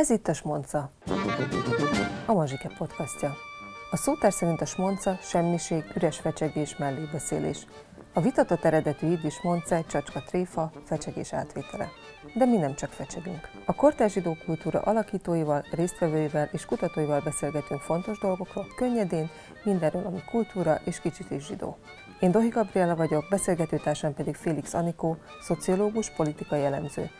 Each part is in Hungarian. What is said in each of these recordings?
Ez itt a Smonca, a Mazsike podcastja. A szótár szerint a smonca, semmiség, üres fecsegés, mellébeszélés. A vitatott eredetű ídis monca egy csacska tréfa, fecsegés átvétele. De mi nem csak fecsegünk. A kortárs zsidó kultúra alakítóival, résztvevőivel és kutatóival beszélgetünk fontos dolgokról, könnyedén, mindenről, ami kultúra és kicsit is zsidó. Én Dohi Gabriela vagyok, beszélgetőtársam pedig Félix Anikó, szociológus, politikai elemző.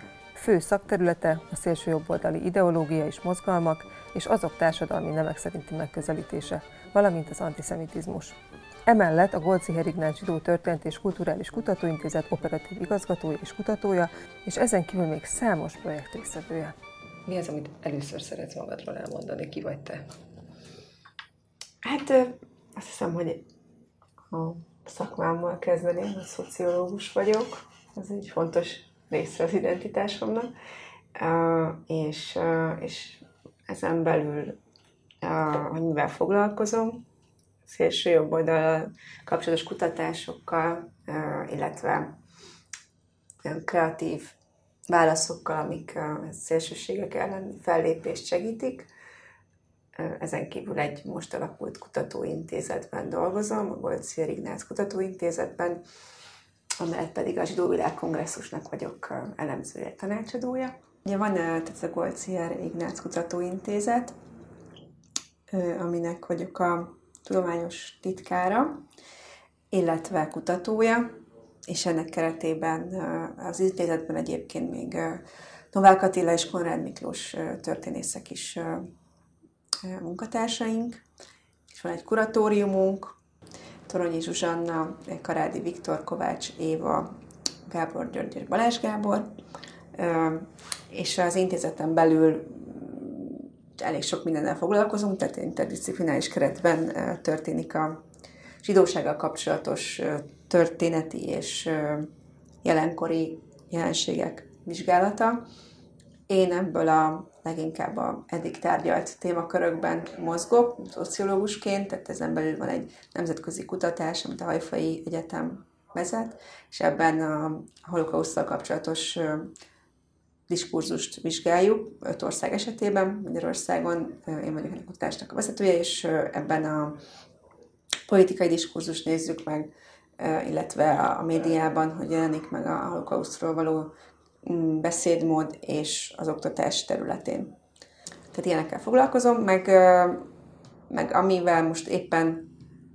Fő szakterülete a szélső jobboldali ideológia és mozgalmak, és azok társadalmi nemek szerinti megközelítése, valamint az antiszemitizmus. Emellett a Golciher Ignác Zsidó Történet és Kulturális Kutatóintézet operatív igazgatója és kutatója, és ezen kívül még számos projekt résztvevője. Mi az, amit először szeretsz magadról elmondani? Ki vagy te? Hát azt hiszem, hogy a szakmámmal kezdeném, a szociológus vagyok. Ez egy fontos része az identitásomnak. És, és ezen belül, hogy mivel foglalkozom, szélső jobb oldal kapcsolatos kutatásokkal, illetve kreatív válaszokkal, amik a szélsőségek ellen fellépést segítik. Ezen kívül egy most alakult kutatóintézetben dolgozom, a Golcier Ignác Kutatóintézetben, amellett pedig a Zsidó Világkongresszusnak vagyok elemzője, tanácsadója. Ugye van tehát a Golcier Ignác Kutatóintézet, aminek vagyok a tudományos titkára, illetve kutatója, és ennek keretében az intézetben egyébként még Novák Attila és Konrád Miklós történészek is munkatársaink, és van egy kuratóriumunk, Toronyi Zsuzsanna, Karádi Viktor, Kovács Éva, Gábor György és Balázs Gábor, és az intézeten belül elég sok mindennel foglalkozunk, tehát interdisziplinális keretben történik a zsidósággal kapcsolatos történeti és jelenkori jelenségek vizsgálata. Én ebből a leginkább a eddig tárgyalt témakörökben mozgok, szociológusként, tehát ezen belül van egy nemzetközi kutatás, amit a Hajfai Egyetem vezet, és ebben a holokausztal kapcsolatos diskurzust vizsgáljuk öt ország esetében, Magyarországon én vagyok ennek a a vezetője, és ebben a politikai diskurzust nézzük meg, illetve a médiában, hogy jelenik meg a holokausztról való beszédmód és az oktatás területén. Tehát ilyenekkel foglalkozom, meg, meg amivel most éppen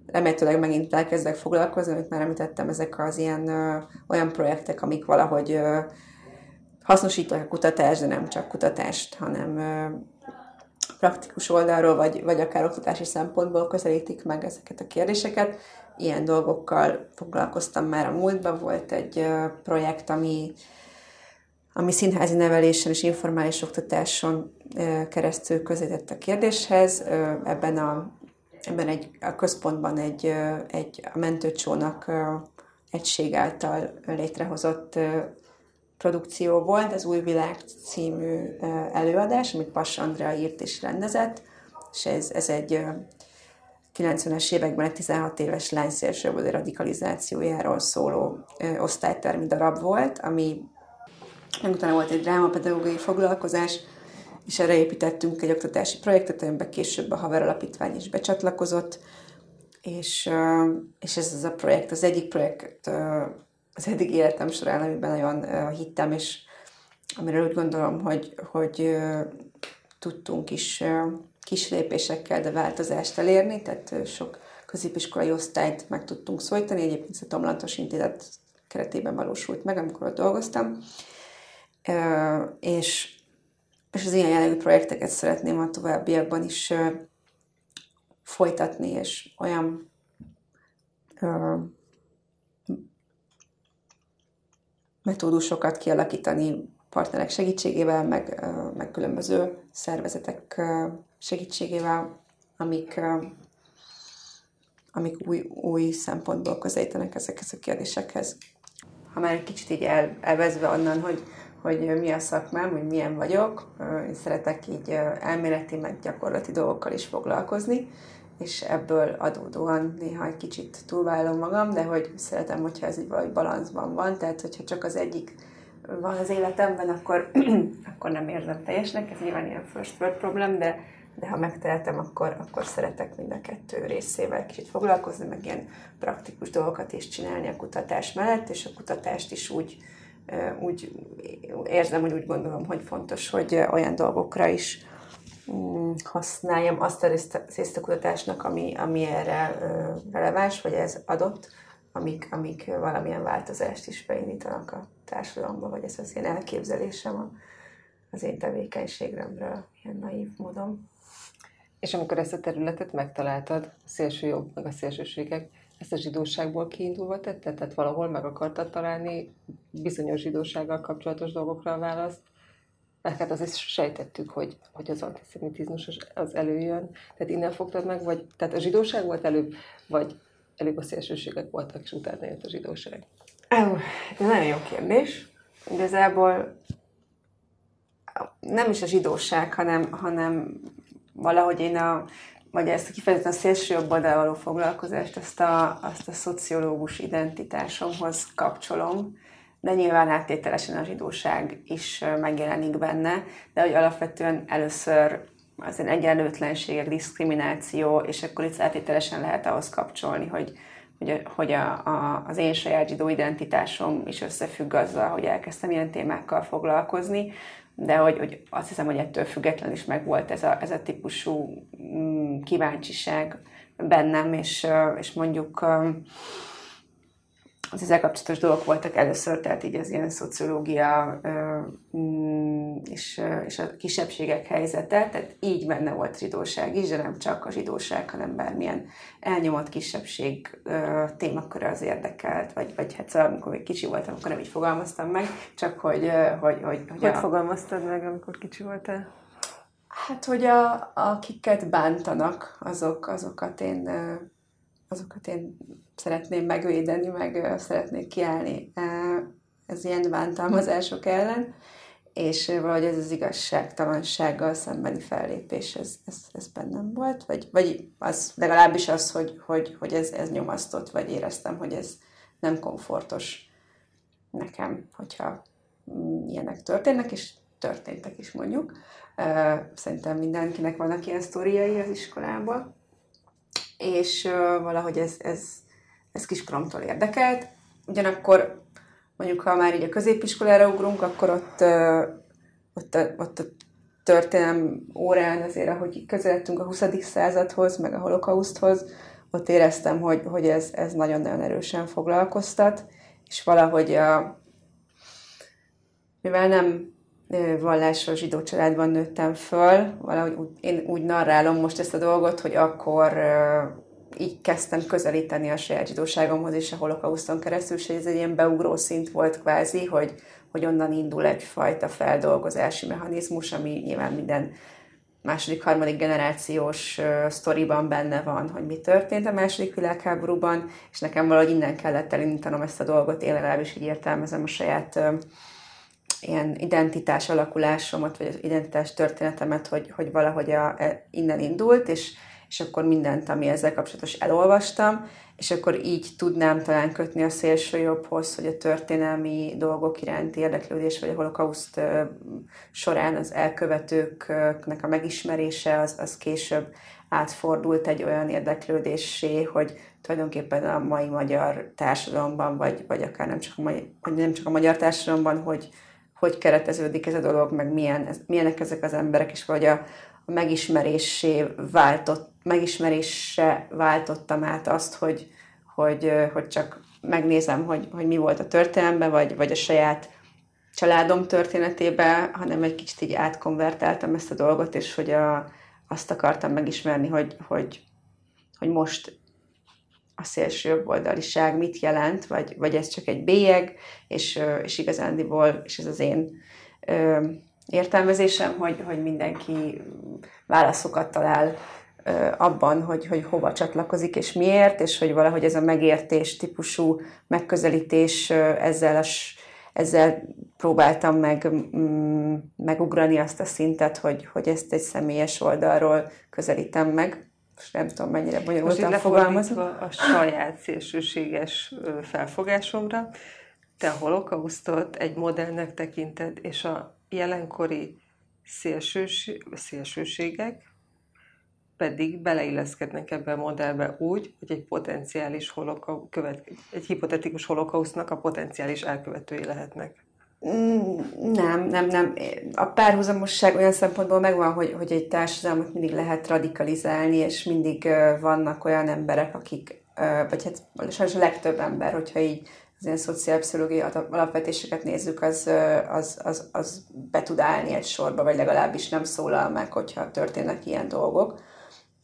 remélhetőleg megint elkezdek foglalkozni, amit már említettem, ezek az ilyen ö, olyan projektek, amik valahogy ö, hasznosítják a kutatást, de nem csak kutatást, hanem praktikus oldalról, vagy, vagy akár oktatási szempontból közelítik meg ezeket a kérdéseket. Ilyen dolgokkal foglalkoztam már a múltban. Volt egy projekt, ami, ami színházi nevelésen és informális oktatáson keresztül közelített a kérdéshez. Ebben a, ebben egy, a központban egy, egy a mentőcsónak egység által létrehozott produkció volt, az Új Világ című előadás, amit Pass Andrea írt és rendezett, és ez, ez egy 90-es években egy 16 éves lány szélsőbeli radikalizációjáról szóló osztálytermi darab volt, ami utána volt egy drámapedagógiai foglalkozás, és erre építettünk egy oktatási projektet, amiben később a Haver Alapítvány is becsatlakozott, és, és ez az a projekt, az egyik projekt az eddig életem során, amiben nagyon hittem, és amiről úgy gondolom, hogy, hogy tudtunk is kis lépésekkel, de változást elérni, tehát sok középiskolai osztályt meg tudtunk szólítani, egyébként a Tomlantos Intézet keretében valósult meg, amikor ott dolgoztam, és, és az ilyen jellegű projekteket szeretném a továbbiakban is folytatni, és olyan metódusokat kialakítani partnerek segítségével, meg, meg különböző szervezetek segítségével, amik, amik új, új szempontból közelítenek ezekhez a kérdésekhez. Ha már egy kicsit így el, elvezve onnan, hogy, hogy mi a szakmám, hogy milyen vagyok, én szeretek így elméleti, meg gyakorlati dolgokkal is foglalkozni, és ebből adódóan néha egy kicsit túlvállalom magam, de hogy szeretem, hogyha ez így valahogy balanszban van, tehát hogyha csak az egyik van az életemben, akkor, akkor nem érzem teljesnek, ez nyilván ilyen first world problem, de, de ha megtehetem, akkor, akkor szeretek mind a kettő részével kicsit foglalkozni, meg ilyen praktikus dolgokat is csinálni a kutatás mellett, és a kutatást is úgy, úgy érzem, hogy úgy gondolom, hogy fontos, hogy olyan dolgokra is mm, használjam azt a részt a kutatásnak, ami, ami erre releváns, vagy ez adott, amik, amik valamilyen változást is beindítanak a társadalomba, vagy ez az én elképzelésem az én tevékenységemről, ilyen naív módon. És amikor ezt a területet megtaláltad, a szélső jobb, meg a szélsőségek, ezt a zsidóságból kiindulva tetted? Tehát valahol meg akartad találni bizonyos zsidósággal kapcsolatos dolgokra a választ? Mert hát azért sejtettük, hogy, hogy az antiszemitizmus az előjön. Tehát innen fogtad meg, vagy tehát a zsidóság volt előbb, vagy előbb a szélsőségek voltak, és utána jött a zsidóság? Ez nagyon jó kérdés. Igazából nem is a zsidóság, hanem, hanem valahogy én a, vagy ezt a kifejezetten a szélső jobb való foglalkozást, azt a, azt a szociológus identitásomhoz kapcsolom, de nyilván áttételesen a zsidóság is megjelenik benne, de hogy alapvetően először az egyenlőtlenségek, diszkrimináció, és akkor itt áttételesen lehet ahhoz kapcsolni, hogy, hogy, hogy a, a, az én saját zsidó identitásom is összefügg azzal, hogy elkezdtem ilyen témákkal foglalkozni, de hogy, hogy azt hiszem, hogy ettől független is megvolt ez a, ez a típusú mm, kíváncsiság bennem, és, és mondjuk az ezzel kapcsolatos dolgok voltak először, tehát így az ilyen szociológia mm, és, és a kisebbségek helyzete, tehát így benne volt zsidóság is, de nem csak a zsidóság, hanem bármilyen elnyomott kisebbség témaköre az érdekelt, vagy, vagy hát szóval, amikor még kicsi voltam, akkor nem így fogalmaztam meg, csak hogy... Hogy, hogy, hogy, hogy a... fogalmaztad meg, amikor kicsi voltál? Hát, hogy a, akiket bántanak, azok, azokat én azokat én szeretném megvédeni, meg szeretnék kiállni ez ilyen bántalmazások ellen, és valahogy ez az igazságtalansággal szembeni fellépés, ez, ez, ez bennem volt, vagy, vagy az, legalábbis az, hogy, hogy, hogy ez, ez nyomasztott, vagy éreztem, hogy ez nem komfortos nekem, hogyha ilyenek történnek, és történtek is mondjuk. Szerintem mindenkinek vannak ilyen sztoriai az iskolából és valahogy ez, ez, ez kiskoromtól érdekelt. Ugyanakkor mondjuk, ha már így a középiskolára ugrunk, akkor ott, ott, a, ott a történelem órán azért, ahogy közeledtünk a 20. századhoz, meg a holokauszthoz, ott éreztem, hogy, hogy ez, ez nagyon-nagyon erősen foglalkoztat, és valahogy a, mivel nem vallásos zsidó családban nőttem föl, valahogy úgy, én úgy narrálom most ezt a dolgot, hogy akkor így kezdtem közelíteni a saját zsidóságomhoz és a holokauszton keresztül, és ez egy ilyen beugró szint volt kvázi, hogy, hogy onnan indul egyfajta feldolgozási mechanizmus, ami nyilván minden második, harmadik generációs uh, sztoriban benne van, hogy mi történt a második világháborúban, és nekem valahogy innen kellett elindítanom ezt a dolgot, én legalábbis így értelmezem a saját ilyen identitás alakulásomat, vagy az identitás történetemet, hogy, hogy valahogy a, e, innen indult, és, és akkor mindent, ami ezzel kapcsolatos elolvastam, és akkor így tudnám talán kötni a szélső jobbhoz, hogy a történelmi dolgok iránti érdeklődés, vagy a holokauszt során az elkövetőknek a megismerése, az, az később átfordult egy olyan érdeklődésé, hogy tulajdonképpen a mai magyar társadalomban, vagy, vagy akár nem csak, a mai, nem csak a magyar társadalomban, hogy, hogy kereteződik ez a dolog, meg milyen, milyenek ezek az emberek, és vagy a, a megismerésé váltott, megismerésre váltottam át azt, hogy, hogy, hogy csak megnézem, hogy, hogy mi volt a történelemben, vagy, vagy a saját családom történetében, hanem egy kicsit így átkonvertáltam ezt a dolgot, és hogy a, azt akartam megismerni, hogy, hogy, hogy most a szélső jobboldaliság mit jelent, vagy, vagy ez csak egy bélyeg, és, és igazándiból, és ez az én értelmezésem, hogy, hogy mindenki válaszokat talál abban, hogy, hogy hova csatlakozik és miért, és hogy valahogy ez a megértés típusú megközelítés ezzel, a, ezzel próbáltam meg, mm, megugrani azt a szintet, hogy, hogy ezt egy személyes oldalról közelítem meg most nem tudom mennyire bonyolultan fogalmazva. a saját szélsőséges felfogásomra, te a holokausztot egy modellnek tekinted, és a jelenkori szélsőség, szélsőségek pedig beleilleszkednek ebbe a modellbe úgy, hogy egy potenciális holokau, követ, egy hipotetikus holokausznak a potenciális elkövetői lehetnek. Mm, nem, nem, nem. A párhuzamosság olyan szempontból megvan, hogy, hogy egy társadalmat mindig lehet radikalizálni, és mindig vannak olyan emberek, akik, vagy hát sajnos a legtöbb ember, hogyha így az ilyen szociálpszichológiai alapvetéseket nézzük, az, az, az, az be tud állni egy sorba, vagy legalábbis nem szólal meg, hogyha történnek ilyen dolgok.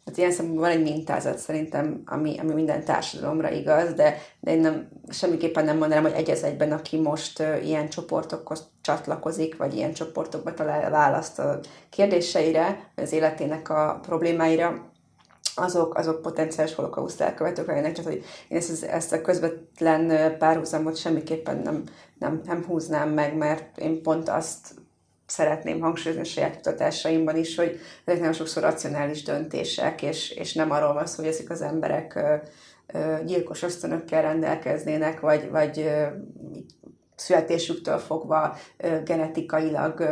Hát ilyen szempontból van egy mintázat szerintem, ami, ami minden társadalomra igaz, de, de én nem, semmiképpen nem mondanám, hogy egy az egyben, aki most ilyen csoportokhoz csatlakozik, vagy ilyen csoportokba talál választ a kérdéseire, vagy az életének a problémáira, azok, azok potenciális holokauszt elkövetők lennének, tehát hogy én ezt, ezt a közvetlen párhuzamot semmiképpen nem, nem, nem húznám meg, mert én pont azt szeretném hangsúlyozni a saját kutatásaimban is, hogy ezek nagyon sokszor racionális döntések, és, és nem arról van szó, hogy ezek az emberek gyilkos ösztönökkel rendelkeznének, vagy, vagy születésüktől fogva genetikailag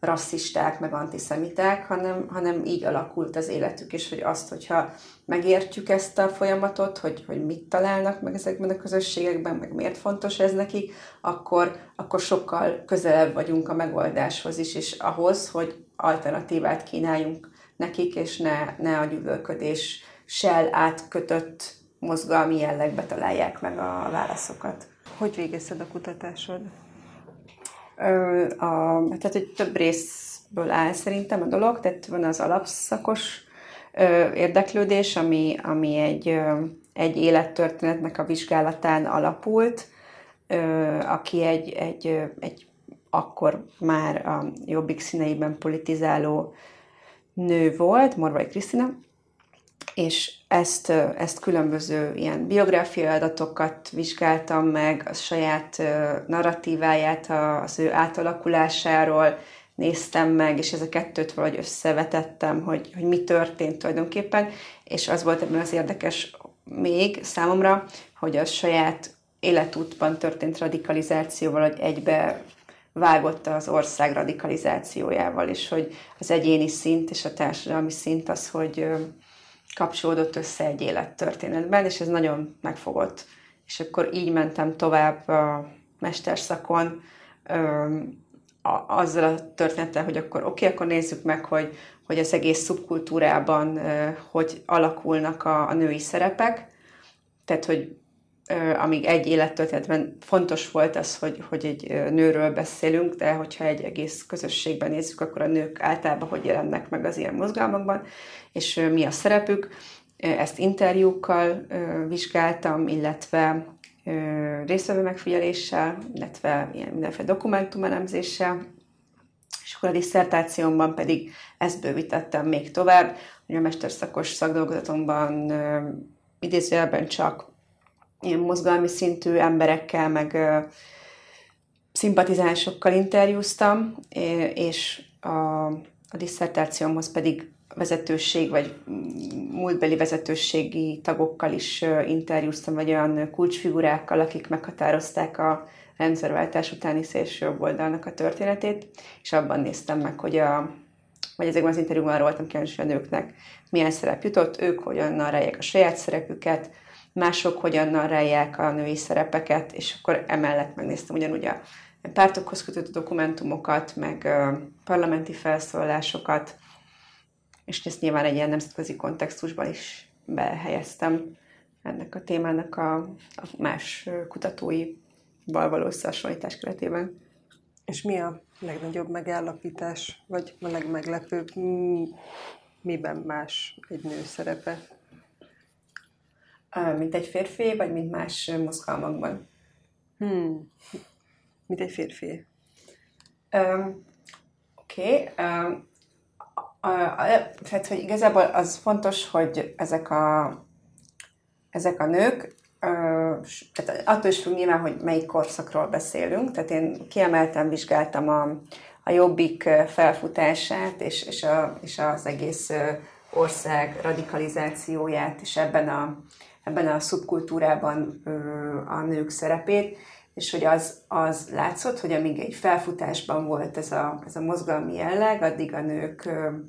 rasszisták, meg antiszemiták, hanem, hanem így alakult az életük, és hogy azt, hogyha megértjük ezt a folyamatot, hogy, hogy mit találnak meg ezekben a közösségekben, meg miért fontos ez nekik, akkor, akkor sokkal közelebb vagyunk a megoldáshoz is, és ahhoz, hogy alternatívát kínáljunk nekik, és ne, ne a gyűlölködéssel átkötött mozgalmi jellegbe találják meg a válaszokat. Hogy végezted a kutatásod? A, tehát, hogy több részből áll szerintem a dolog, tehát van az alapszakos érdeklődés, ami, ami egy, egy élettörténetnek a vizsgálatán alapult, aki egy, egy, egy akkor már a jobbik színeiben politizáló nő volt, Morvai Krisztina, és ezt, ezt különböző ilyen biográfiai adatokat vizsgáltam meg, a saját narratíváját az ő átalakulásáról néztem meg, és ez a kettőt valahogy összevetettem, hogy, hogy mi történt tulajdonképpen, és az volt ebben az érdekes még számomra, hogy a saját életútban történt radikalizációval, hogy egybe vágott az ország radikalizációjával, és hogy az egyéni szint és a társadalmi szint az, hogy kapcsolódott össze egy élettörténetben, és ez nagyon megfogott. És akkor így mentem tovább a mesterszakon, azzal a történettel, hogy akkor oké, okay, akkor nézzük meg, hogy, hogy az egész szubkultúrában hogy alakulnak a, a női szerepek, tehát, hogy amíg egy élettörténetben fontos volt az, hogy, hogy egy nőről beszélünk, de hogyha egy egész közösségben nézzük, akkor a nők általában hogy jelennek meg az ilyen mozgalmakban, és mi a szerepük. Ezt interjúkkal vizsgáltam, illetve részvevő megfigyeléssel, illetve ilyen mindenféle dokumentumelemzéssel, és akkor a diszertációmban pedig ezt bővítettem még tovább, hogy a mesterszakos szakdolgozatomban idézőjelben csak ilyen mozgalmi szintű emberekkel, meg szimpatizánsokkal interjúztam, és a, a diszertációmhoz pedig vezetőség, vagy múltbeli vezetőségi tagokkal is interjúztam, vagy olyan kulcsfigurákkal, akik meghatározták a rendszerváltás utáni szélső oldalnak a történetét, és abban néztem meg, hogy a, vagy ezekben az interjúban arról voltam kíváncsi, a nőknek milyen szerep jutott, ők hogyan narrálják a saját szerepüket, mások hogyan narrálják a női szerepeket, és akkor emellett megnéztem ugyanúgy a pártokhoz kötött dokumentumokat, meg parlamenti felszólalásokat, és ezt nyilván egy ilyen nemzetközi kontextusban is behelyeztem ennek a témának a, a más kutatóival való összehasonlítás keretében. És mi a legnagyobb megállapítás, vagy a legmeglepőbb, miben más egy nő szerepe? Mint egy férfi, vagy mint más mozgalmakban? Hmm. Mint egy férfi. Um, Oké. Okay. Um, tehát, hogy igazából az fontos, hogy ezek a, ezek a nők, tehát attól is függ nyilván, hogy melyik korszakról beszélünk, tehát én kiemeltem, vizsgáltam a, a jobbik felfutását, és, és, a, és az egész ország radikalizációját, és ebben a, ebben a szubkultúrában a nők szerepét, és hogy az, az látszott, hogy amíg egy felfutásban volt ez a, ez a mozgalmi jelleg, addig a nők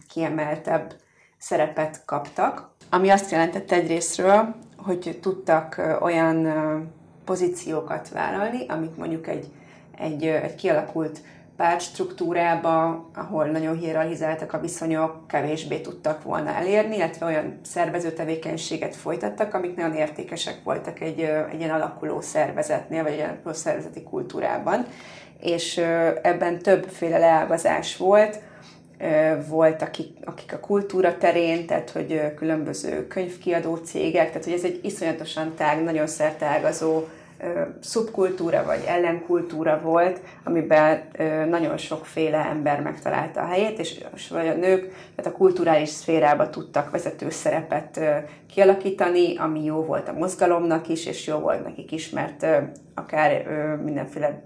kiemeltebb szerepet kaptak, ami azt jelentett egyrésztről, hogy tudtak olyan pozíciókat vállalni, amit mondjuk egy, egy, egy kialakult pártstruktúrába, ahol nagyon hierarchizáltak a viszonyok, kevésbé tudtak volna elérni, illetve olyan szervező tevékenységet folytattak, amik nagyon értékesek voltak egy, egy ilyen alakuló szervezetnél, vagy egy alakuló szervezeti kultúrában. És ebben többféle leágazás volt, volt, akik, akik a kultúra terén, tehát hogy különböző könyvkiadó cégek, tehát hogy ez egy iszonyatosan tág, nagyon szerteágazó szubkultúra vagy ellenkultúra volt, amiben nagyon sokféle ember megtalálta a helyét, és vagy a nők tehát a kulturális szférába tudtak vezető szerepet kialakítani, ami jó volt a mozgalomnak is, és jó volt nekik is, mert akár mindenféle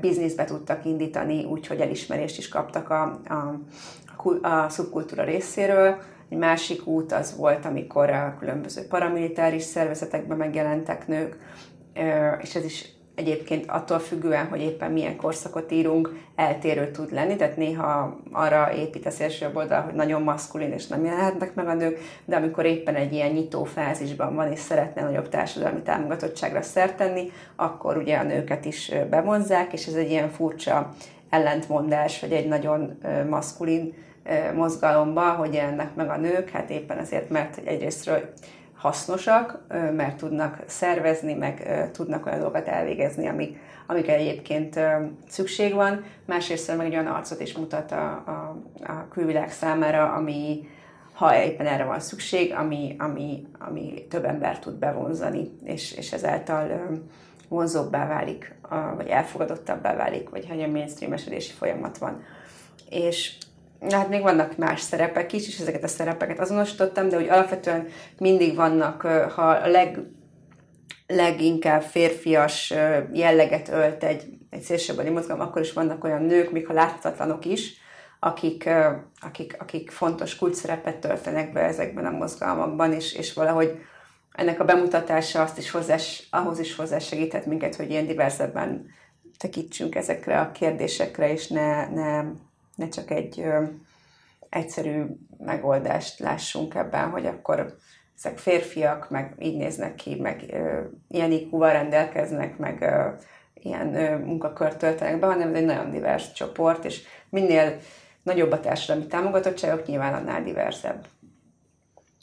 bizniszbe tudtak indítani, úgyhogy elismerést is kaptak a, a, a szubkultúra részéről. Egy másik út az volt, amikor a különböző paramilitáris szervezetekben megjelentek nők, és ez is egyébként attól függően, hogy éppen milyen korszakot írunk, eltérő tud lenni, tehát néha arra épít a szélső oldal, hogy nagyon maszkulin és nem jelenhetnek meg a nők, de amikor éppen egy ilyen nyitó fázisban van és szeretne nagyobb társadalmi támogatottságra szert tenni, akkor ugye a nőket is bevonzák, és ez egy ilyen furcsa ellentmondás, hogy egy nagyon maszkulin mozgalomba, hogy jelennek meg a nők, hát éppen azért, mert egyrésztről hasznosak, mert tudnak szervezni, meg tudnak olyan dolgokat elvégezni, amik, amik egyébként szükség van. Másrészt meg egy olyan arcot is mutat a, a, a külvilág számára, ami, ha éppen erre van szükség, ami, ami, ami több ember tud bevonzani, és, és ezáltal vonzóbbá válik, vagy elfogadottabbá válik, vagy hogy a mainstreamesedési folyamat van. És hát még vannak más szerepek is, és ezeket a szerepeket azonosítottam, de úgy alapvetően mindig vannak, ha a leg, leginkább férfias jelleget ölt egy, egy szélsőbeli mozgalom, akkor is vannak olyan nők, még ha láthatatlanok is, akik, akik, akik fontos kulcsszerepet töltenek be ezekben a mozgalmakban, és, és valahogy ennek a bemutatása azt is hozzá, ahhoz is hozzásegíthet minket, hogy ilyen diverzebben tekintsünk ezekre a kérdésekre, és ne, ne ne csak egy ö, egyszerű megoldást lássunk ebben, hogy akkor ezek férfiak, meg így néznek ki, meg ö, ilyen iq rendelkeznek, meg ö, ilyen ö, munkakört töltenek be, hanem ez egy nagyon divers csoport, és minél nagyobb a társadalmi támogatottságok, nyilván annál diversebb.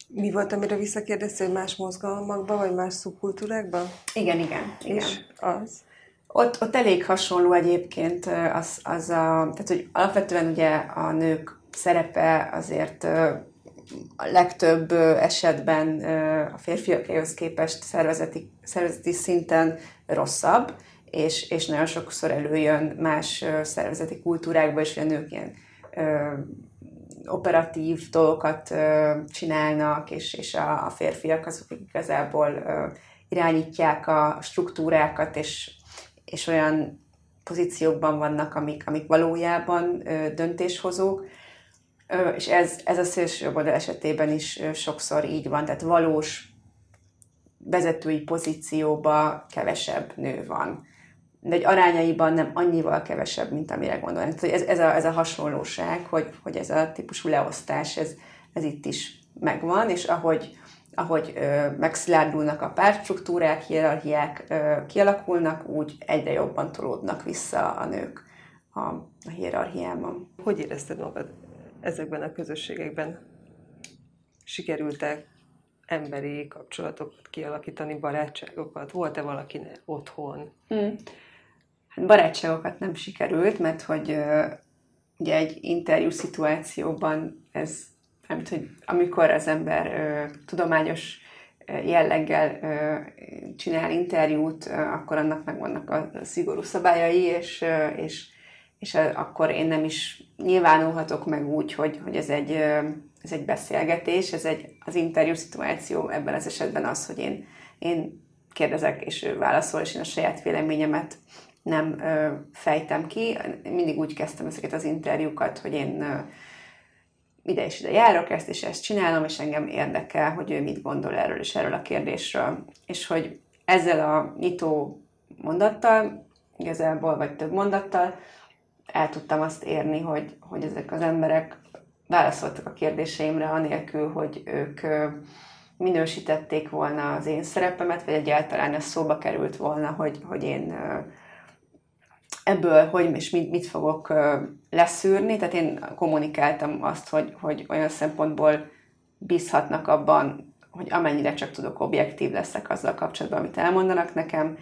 Mi volt, amire visszakérdeztél, hogy más mozgalmakban, vagy más szubkultúrákban? Igen, igen. igen. És az? Ott, ott elég hasonló egyébként az, az a, tehát hogy alapvetően ugye a nők szerepe azért a legtöbb esetben a férfiakhoz képest szervezeti, szervezeti szinten rosszabb, és, és nagyon sokszor előjön más szervezeti kultúrákban is, hogy a nők ilyen ö, operatív dolgokat ö, csinálnak, és, és a, a férfiak azok igazából ö, irányítják a struktúrákat, és és olyan pozíciókban vannak, amik, amik valójában ö, döntéshozók, ö, és ez, ez a szélső oldal esetében is ö, sokszor így van, tehát valós vezetői pozícióba kevesebb nő van. De egy arányaiban nem annyival kevesebb, mint amire gondolnak. Tehát ez, ez, a, ez a hasonlóság, hogy, hogy ez a típusú leosztás, ez, ez itt is megvan, és ahogy ahogy ö, megszilárdulnak a pártstruktúrák, hierarchiák ö, kialakulnak, úgy egyre jobban tolódnak vissza a nők a, a hierarchiában. Hogy érezted magad ezekben a közösségekben? Sikerült-e emberi kapcsolatokat kialakítani, barátságokat? Volt-e valaki otthon? Hmm. Hát barátságokat nem sikerült, mert hogy ö, ugye egy interjú szituációban ez mert hogy amikor az ember ö, tudományos jelleggel ö, csinál interjút, ö, akkor annak megvannak a szigorú szabályai, és, ö, és, és akkor én nem is nyilvánulhatok meg úgy, hogy, hogy ez, egy, ö, ez egy beszélgetés, ez egy, az interjú szituáció ebben az esetben az, hogy én, én kérdezek, és ő válaszol, és én a saját véleményemet nem ö, fejtem ki. Mindig úgy kezdtem ezeket az interjúkat, hogy én ö, ide és ide járok, ezt és ezt csinálom, és engem érdekel, hogy ő mit gondol erről és erről a kérdésről. És hogy ezzel a nyitó mondattal igazából, vagy több mondattal, el tudtam azt érni, hogy, hogy ezek az emberek válaszoltak a kérdéseimre, anélkül, hogy ők minősítették volna az én szerepemet, vagy egyáltalán ez szóba került volna, hogy, hogy én ebből hogy és mit, mit fogok leszűrni, tehát én kommunikáltam azt, hogy, hogy olyan szempontból bízhatnak abban, hogy amennyire csak tudok objektív leszek azzal kapcsolatban, amit elmondanak nekem,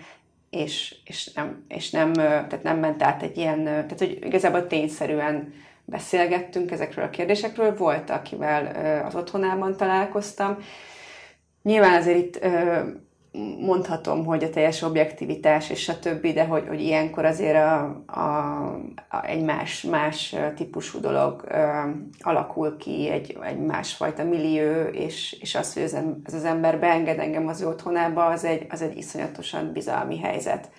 és, és, nem, és nem, tehát nem ment át egy ilyen, tehát hogy igazából tényszerűen beszélgettünk ezekről a kérdésekről, volt, akivel az otthonában találkoztam. Nyilván azért itt mondhatom, hogy a teljes objektivitás és a többi, de hogy, hogy ilyenkor azért a, a, a, egy más, más típusú dolog ö, alakul ki, egy, egy másfajta millió, és, és az, hogy ez, az ember beenged engem az ő otthonába, az egy, az egy iszonyatosan bizalmi helyzet.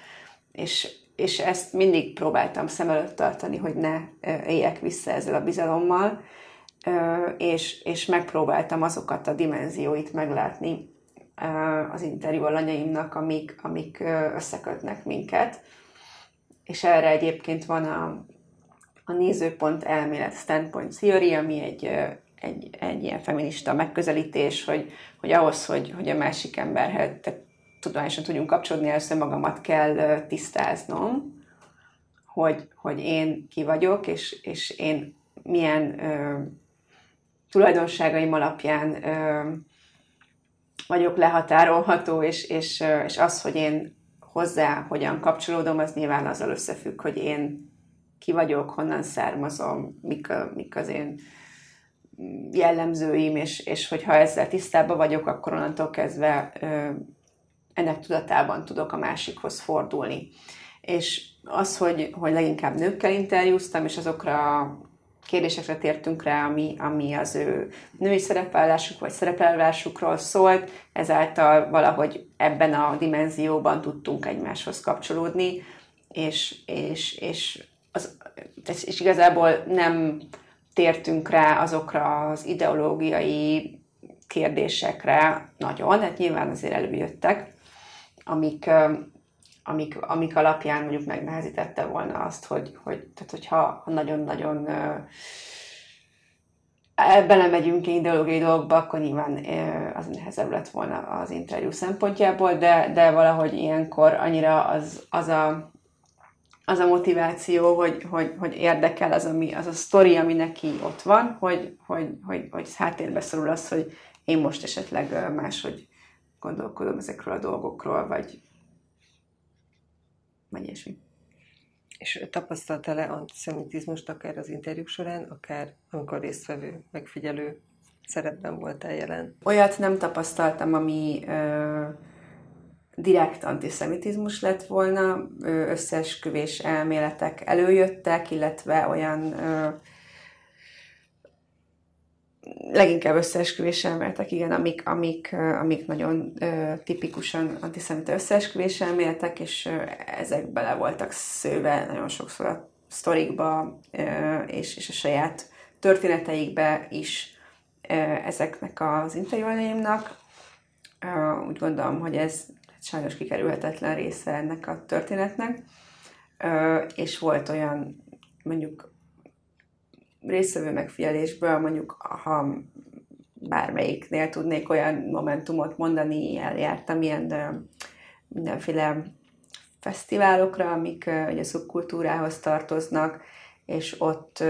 És, és ezt mindig próbáltam szem előtt tartani, hogy ne éljek vissza ezzel a bizalommal, és, és megpróbáltam azokat a dimenzióit meglátni, az interjú alanyaimnak, amik, amik összekötnek minket. És erre egyébként van a, a nézőpont elmélet standpoint theory, ami egy, egy, egy ilyen feminista megközelítés, hogy, hogy ahhoz, hogy, hogy a másik emberhez tehát tudományosan tudjunk kapcsolódni, először magamat kell tisztáznom, hogy, hogy én ki vagyok, és, és én milyen ö, tulajdonságaim alapján ö, vagyok lehatárolható, és, és, és az, hogy én hozzá hogyan kapcsolódom, az nyilván azzal összefügg, hogy én ki vagyok, honnan származom, mik, mik az én jellemzőim, és, és hogyha ezzel tisztában vagyok, akkor onnantól kezdve ö, ennek tudatában tudok a másikhoz fordulni. És az, hogy, hogy leginkább nőkkel interjúztam, és azokra a kérdésekre tértünk rá, ami, ami az ő női szerepvállásuk vagy szerepelvásukról szólt, ezáltal valahogy ebben a dimenzióban tudtunk egymáshoz kapcsolódni, és, és, és, az, és igazából nem tértünk rá azokra az ideológiai kérdésekre nagyon, hát nyilván azért előjöttek, amik, amik, amik alapján mondjuk megnehezítette volna azt, hogy, hogy tehát hogyha nagyon-nagyon belemegyünk ideológiai dolgokba, akkor nyilván az nehezebb lett volna az interjú szempontjából, de, de valahogy ilyenkor annyira az, az a az a motiváció, hogy, hogy, hogy érdekel az, ami, az a sztori, ami neki ott van, hogy, hogy, hogy, hogy háttérbe szorul az, hogy én most esetleg máshogy gondolkodom ezekről a dolgokról, vagy, vagy ilyesmi. És tapasztalta-e antiszemitizmust akár az interjúk során, akár amikor résztvevő, megfigyelő szerepben voltál jelen? Olyat nem tapasztaltam, ami ö, direkt antiszemitizmus lett volna, ö, összeesküvés elméletek előjöttek, illetve olyan ö, leginkább összeesküvés elméletek, igen, amik, amik, amik nagyon uh, tipikusan antiszemita összeesküvés elméletek, és ezek bele voltak szőve nagyon sokszor a sztorikba, és, és a saját történeteikbe is uh, ezeknek az interjúanyaimnak. Uh, úgy gondolom, hogy ez sajnos kikerülhetetlen része ennek a történetnek, és volt olyan mondjuk részvevő megfigyelésből mondjuk, ha bármelyiknél tudnék olyan momentumot mondani, eljártam ilyen mindenféle fesztiválokra, amik ugye szubkultúrához tartoznak, és ott,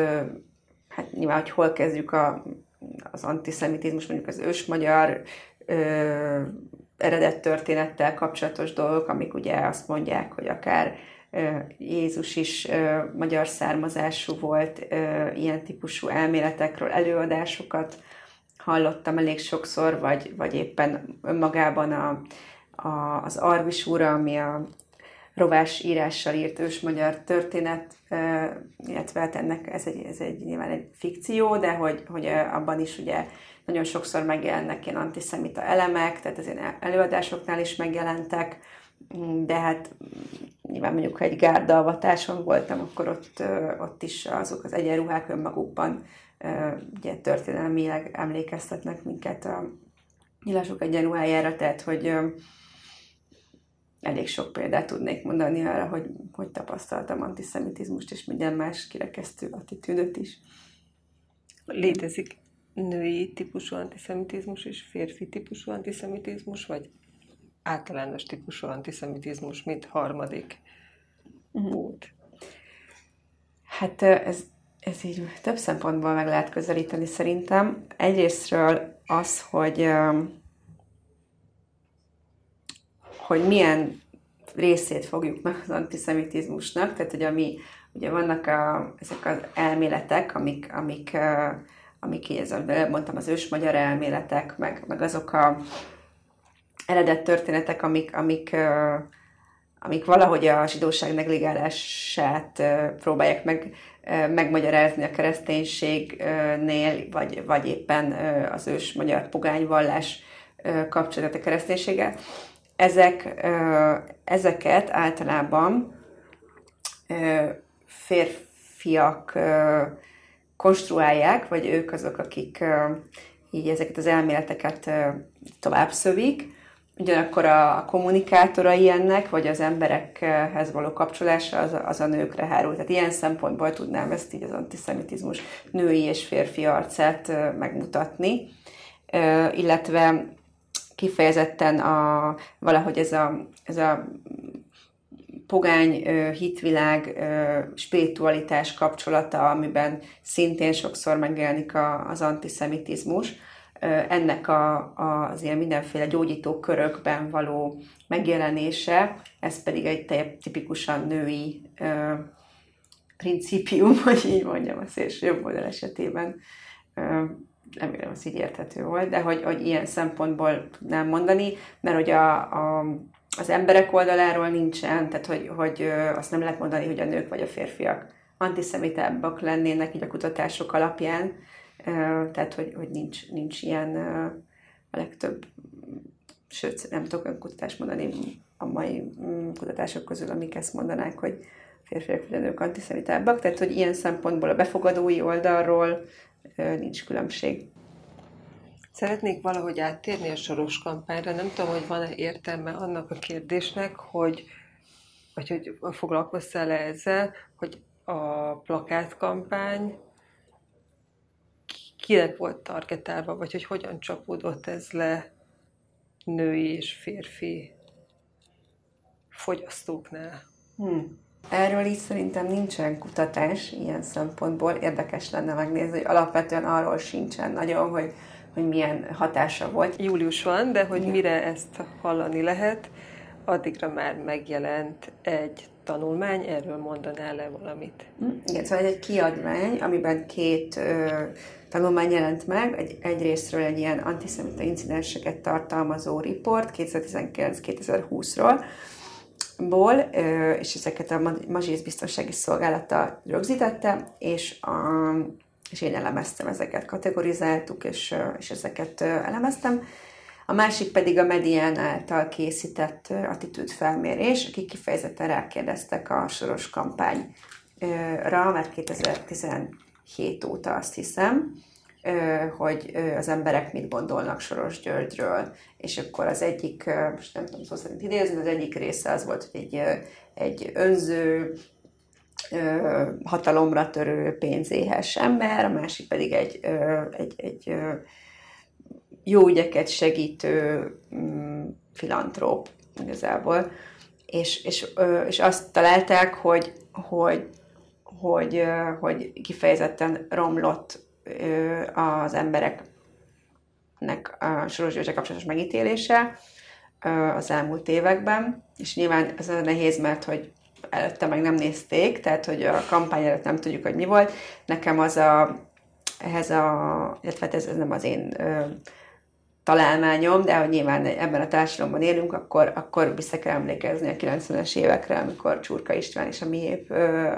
hát nyilván, hogy hol kezdjük a, az antiszemitizmus, mondjuk az ősmagyar ö, eredet történettel kapcsolatos dolgok, amik ugye azt mondják, hogy akár Jézus is magyar származású volt, ilyen típusú elméletekről előadásokat hallottam elég sokszor, vagy, vagy éppen önmagában a, a, az Arvis úra, ami a rovás írással írt ős magyar történet, illetve hát ennek ez egy, ez egy nyilván egy fikció, de hogy, hogy abban is ugye nagyon sokszor megjelennek ilyen antiszemita elemek, tehát az ilyen előadásoknál is megjelentek, de hát nyilván mondjuk, ha egy gárdalvatáson voltam, akkor ott, ott is azok az egyenruhák önmagukban ugye történelmileg emlékeztetnek minket a nyilasok egyenruhájára, tehát hogy elég sok példát tudnék mondani arra, hogy, hogy tapasztaltam antiszemitizmust és minden más kirekesztő attitűdöt is. Létezik női típusú antiszemitizmus és férfi típusú antiszemitizmus, vagy általános típusú antiszemitizmus, mint harmadik uh-huh. út? Hát ez, ez így több szempontból meg lehet közelíteni szerintem. Egyrésztről az, hogy hogy milyen részét fogjuk meg az antiszemitizmusnak, tehát hogy ami, ugye vannak a, ezek az elméletek, amik, amik, amik így, ez, mondtam, az ős magyar elméletek, meg, meg azok a eredet történetek, amik, amik, amik valahogy a zsidóság negligálását próbálják meg, megmagyarázni a kereszténységnél, vagy, vagy éppen az ős magyar pogányvallás kapcsolat a kereszténységgel ezek, ezeket általában férfiak konstruálják, vagy ők azok, akik így ezeket az elméleteket tovább szövik. Ugyanakkor a kommunikátorai ennek, vagy az emberekhez való kapcsolása az, az a nőkre hárul. Tehát ilyen szempontból tudnám ezt így az antiszemitizmus női és férfi arcát megmutatni. Illetve kifejezetten a, valahogy ez a, ez a pogány hitvilág, spiritualitás kapcsolata, amiben szintén sokszor megjelenik az antiszemitizmus, ennek a, a, az ilyen mindenféle gyógyító körökben való megjelenése, ez pedig egy tipikusan női ö, principium, hogy így mondjam, a szélső jobb oldal esetében. Ö, remélem, az így érthető volt, de hogy, hogy ilyen szempontból tudnám mondani, mert hogy a, a, az emberek oldaláról nincsen, tehát hogy, hogy azt nem lehet mondani, hogy a nők vagy a férfiak antiszemitábbak lennének így a kutatások alapján, tehát hogy, hogy nincs, nincs ilyen a legtöbb, sőt, nem tudok olyan kutatást mondani a mai mm, kutatások közül, amik ezt mondanák, hogy férfiak vagy nők antiszemitábbak, tehát hogy ilyen szempontból a befogadói oldalról nincs különbség. Szeretnék valahogy áttérni a soros kampányra. Nem tudom, hogy van-e értelme annak a kérdésnek, hogy, vagy hogy foglalkoztál -e ezzel, hogy a plakátkampány kinek volt targetálva, vagy hogy hogyan csapódott ez le női és férfi fogyasztóknál. Hmm. Erről is szerintem nincsen kutatás ilyen szempontból. Érdekes lenne megnézni, hogy alapvetően arról sincsen nagyon, hogy, hogy milyen hatása volt. Július van, de hogy Igen. mire ezt hallani lehet, addigra már megjelent egy tanulmány, erről mondanál le valamit? Hm, igen, szóval egy kiadvány, amiben két ö, tanulmány jelent meg, egy, egyrésztről egy ilyen antiszemita incidenseket tartalmazó riport 2019-2020-ról, ból, és ezeket a Mazsész Biztonsági Szolgálata rögzítette, és, a, és én elemeztem ezeket, kategorizáltuk, és, és ezeket elemeztem. A másik pedig a Medián által készített attitűdfelmérés, akik kifejezetten rákérdeztek a soros kampányra, már 2017 óta azt hiszem, hogy az emberek mit gondolnak Soros Györgyről, és akkor az egyik, most nem tudom szó szerint idézni, az egyik része az volt, hogy egy, egy önző, hatalomra törő pénzéhes ember, a másik pedig egy, egy, egy jó ügyeket segítő mm, filantróp igazából. És, és, és azt találták, hogy, hogy, hogy, hogy kifejezetten romlott az embereknek a Soros Györgye kapcsolatos megítélése az elmúlt években, és nyilván ez a nehéz, mert hogy előtte meg nem nézték, tehát hogy a kampány előtt nem tudjuk, hogy mi volt. Nekem az a, ehhez a, illetve hát ez, ez nem az én találmányom, de hogy nyilván ebben a társadalomban élünk, akkor, akkor vissza kell emlékezni a 90-es évekre, amikor Csurka István és a miép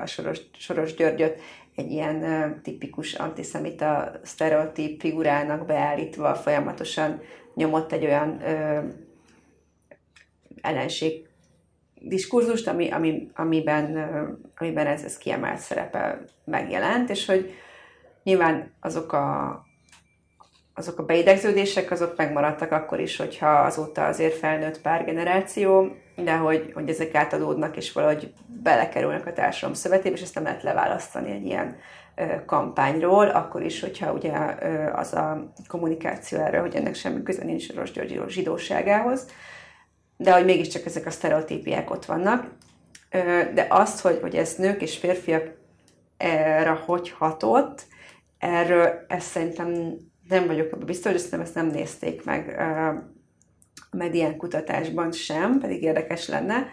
a Soros, Soros Györgyöt egy ilyen tipikus antiszemita sztereotíp figurának beállítva folyamatosan nyomott egy olyan ö, ellenség diskurzust, ami, ami, amiben, ö, amiben ez, ez kiemelt szerepe megjelent, és hogy nyilván azok a azok a beidegződések, azok megmaradtak akkor is, hogyha azóta azért felnőtt pár generáció, de hogy, hogy ezek átadódnak, és valahogy belekerülnek a társadalom szövetébe, és ezt nem lehet leválasztani egy ilyen kampányról, akkor is, hogyha ugye az a kommunikáció erre, hogy ennek semmi köze nincs Rossz György zsidóságához, de hogy mégiscsak ezek a sztereotípiák ott vannak. De azt, hogy, hogy ez nők és férfiak erre hogy hatott, erről ezt szerintem nem vagyok abban biztos, hogy szerintem ezt nem nézték meg a medián kutatásban sem, pedig érdekes lenne.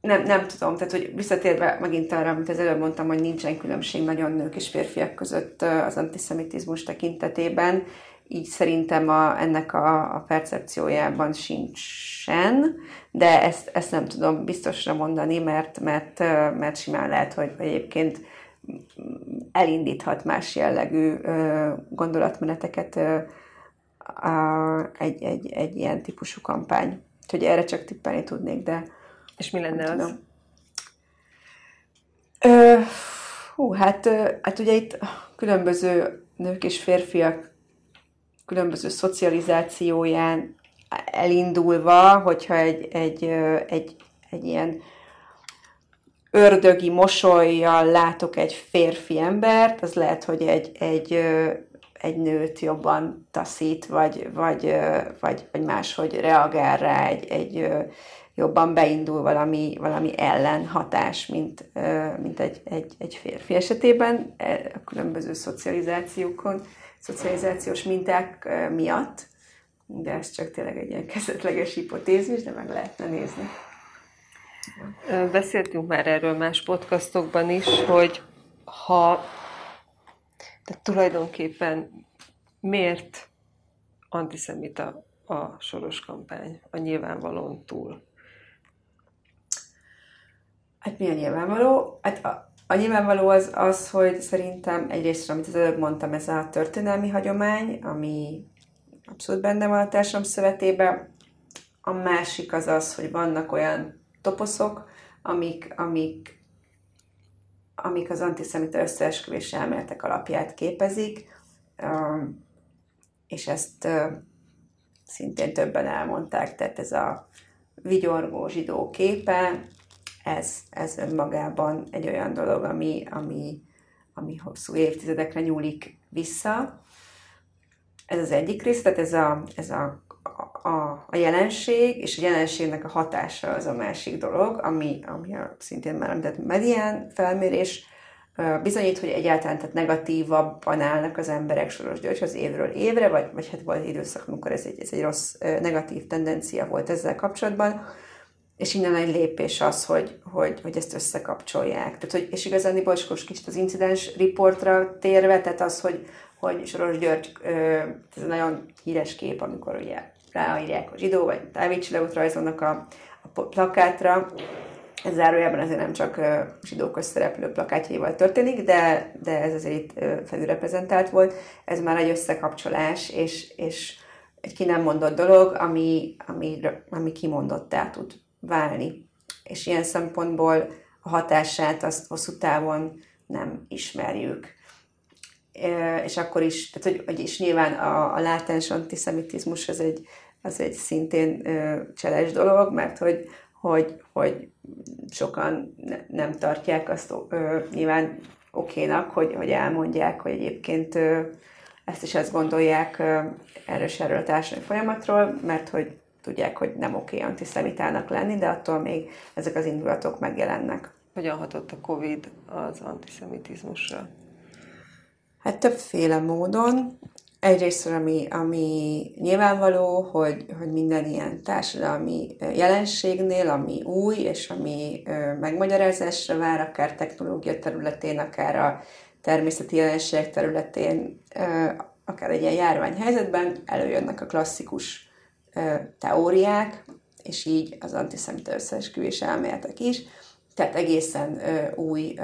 Nem, nem tudom, tehát hogy visszatérve megint arra, amit az előbb mondtam, hogy nincsen különbség nagyon nők és férfiak között az antiszemitizmus tekintetében, így szerintem a, ennek a, a percepciójában sincsen, de ezt, ezt nem tudom biztosra mondani, mert, mert, mert simán lehet, hogy egyébként elindíthat más jellegű gondolatmeneteket egy, egy, egy ilyen típusú kampány. Úgyhogy erre csak tippelni tudnék, de... És mi lenne az? Tudom. Ö, hú, hát, hát ugye itt különböző nők és férfiak különböző szocializációján elindulva, hogyha egy, egy, egy, egy ilyen ördögi mosolyjal látok egy férfi embert, az lehet, hogy egy, egy, egy nőt jobban taszít, vagy, vagy, vagy, vagy máshogy reagál rá, egy, egy jobban beindul valami, valami ellenhatás, mint, mint egy, egy, egy férfi esetében e, a különböző szocializációkon, szocializációs minták miatt, de ez csak tényleg egy ilyen kezdetleges hipotézis, de meg lehetne nézni. Beszéltünk már erről más podcastokban is, hogy ha tehát tulajdonképpen miért antiszemita a soros kampány a nyilvánvalóan túl? Hát mi a nyilvánvaló? Hát a, a nyilvánvaló az, az, hogy szerintem egyrészt, amit az előbb mondtam, ez a történelmi hagyomány, ami abszolút benne van a társadalom szövetében. A másik az az, hogy vannak olyan toposzok, amik, amik, amik az antiszemita összeesküvés elméletek alapját képezik, és ezt szintén többen elmondták, tehát ez a vigyorgó zsidó képe, ez, ez önmagában egy olyan dolog, ami, ami, ami hosszú évtizedekre nyúlik vissza. Ez az egyik rész, tehát ez a, ez a a, a jelenség, és a jelenségnek a hatása az a másik dolog, ami, ami a, szintén már említett medián felmérés bizonyít, hogy egyáltalán tehát negatívabban állnak az emberek Soros az évről évre, vagy, vagy hát volt időszak, amikor ez egy, ez egy rossz negatív tendencia volt ezzel kapcsolatban, és innen egy lépés az, hogy, hogy, hogy ezt összekapcsolják. Tehát, hogy, és igazán Bocskos kicsit az incidens reportra térve, tehát az, hogy, hogy Soros György, ez nagyon híres kép, amikor ugye ráírják a zsidó vagy távécsillagot rajzolnak a, a plakátra. Ez zárójában azért nem csak zsidó szereplő plakátjaival történik, de, de ez azért itt felülreprezentált volt. Ez már egy összekapcsolás, és, és egy ki nem mondott dolog, ami, ami, ami kimondottá tud válni. És ilyen szempontból a hatását azt hosszú távon nem ismerjük. És akkor is, tehát hogy, hogy is nyilván a, a látens antiszemitizmus az egy, az egy szintén cseles dolog, mert hogy, hogy, hogy sokan ne, nem tartják azt ö, nyilván okénak, hogy, hogy elmondják, hogy egyébként ö, ezt is ezt gondolják ö, erről erről a társadalmi folyamatról, mert hogy tudják, hogy nem oké antiszemitának lenni, de attól még ezek az indulatok megjelennek. Hogyan hatott a Covid az antiszemitizmusra? Hát többféle módon. Egyrészt, ami, ami nyilvánvaló, hogy, hogy minden ilyen társadalmi jelenségnél, ami új, és ami megmagyarázásra vár, akár technológia területén, akár a természeti jelenségek területén, akár egy ilyen járványhelyzetben előjönnek a klasszikus teóriák, és így az antiszemita összeesküvés elméletek is. Tehát egészen új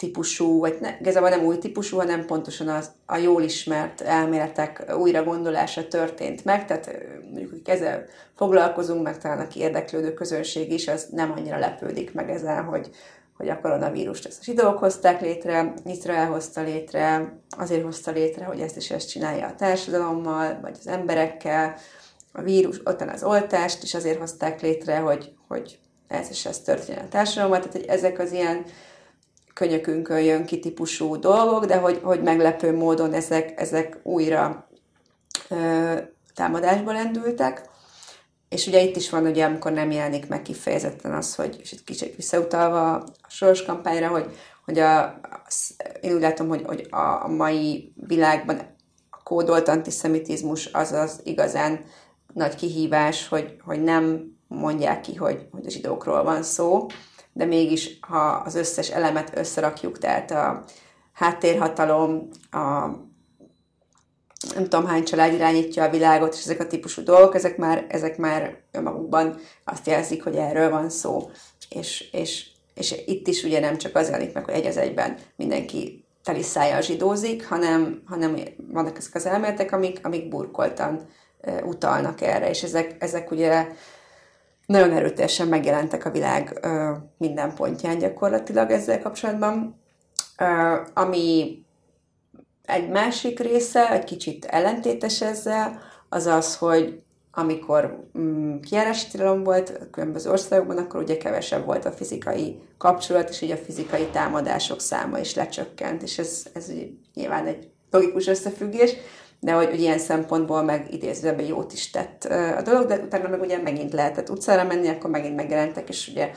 típusú, vagy ne, igazából nem új típusú, hanem pontosan az, a jól ismert elméletek újra gondolása történt meg, tehát mondjuk, hogy ezzel foglalkozunk, meg talán aki érdeklődő közönség is, az nem annyira lepődik meg ezzel, hogy, hogy a koronavírust ezt a zsidók hozták létre, Izrael hozta létre, azért hozta létre, hogy ezt is ezt csinálja a társadalommal, vagy az emberekkel, a vírus, ott az oltást is azért hozták létre, hogy, hogy ez is ez történjen a társadalommal, tehát hogy ezek az ilyen könyökünkön jön ki típusú dolgok, de hogy, hogy meglepő módon ezek, ezek újra ö, támadásba lendültek. És ugye itt is van, ugye, amikor nem jelenik meg kifejezetten az, hogy, és itt kicsit visszautalva a soros kampányra, hogy, hogy a, én úgy látom, hogy, hogy a mai világban a kódolt antiszemitizmus az az igazán nagy kihívás, hogy, hogy nem mondják ki, hogy, hogy a zsidókról van szó, de mégis, ha az összes elemet összerakjuk, tehát a háttérhatalom, a nem tudom hány család irányítja a világot, és ezek a típusú dolgok, ezek már, ezek már önmagukban azt jelzik, hogy erről van szó. És, és, és itt is ugye nem csak az jelenik meg, hogy egy az egyben mindenki teli szájjal zsidózik, hanem, hanem vannak ezek az elméletek, amik, amik burkoltan utalnak erre, és ezek, ezek ugye nagyon erőteljesen megjelentek a világ minden pontján gyakorlatilag ezzel kapcsolatban. Ami egy másik része, egy kicsit ellentétes ezzel, az az, hogy amikor mm, kiárási tilalom volt különböző országokban, akkor ugye kevesebb volt a fizikai kapcsolat, és így a fizikai támadások száma is lecsökkent, és ez, ez nyilván egy logikus összefüggés, de hogy, hogy ilyen szempontból meg idézőben jót is tett a dolog, de utána meg ugye megint lehetett utcára menni, akkor megint megjelentek, és ugye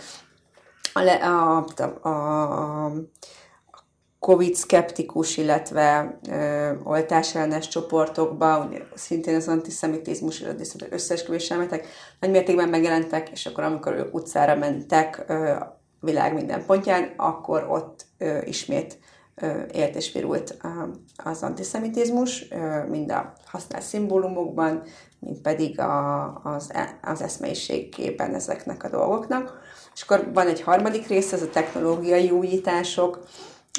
a, a, a, a COVID-szkeptikus, illetve ö, oltásellenes csoportokba, szintén az antiszemitizmus, az összeesküvés elméletek nagy mértékben megjelentek, és akkor amikor ők utcára mentek ö, a világ minden pontján, akkor ott ö, ismét élt és virult az antiszemitizmus, mind a használt szimbólumokban, mint pedig a, az, e, az eszmeiségében ezeknek a dolgoknak. És akkor van egy harmadik része, ez a technológiai újítások,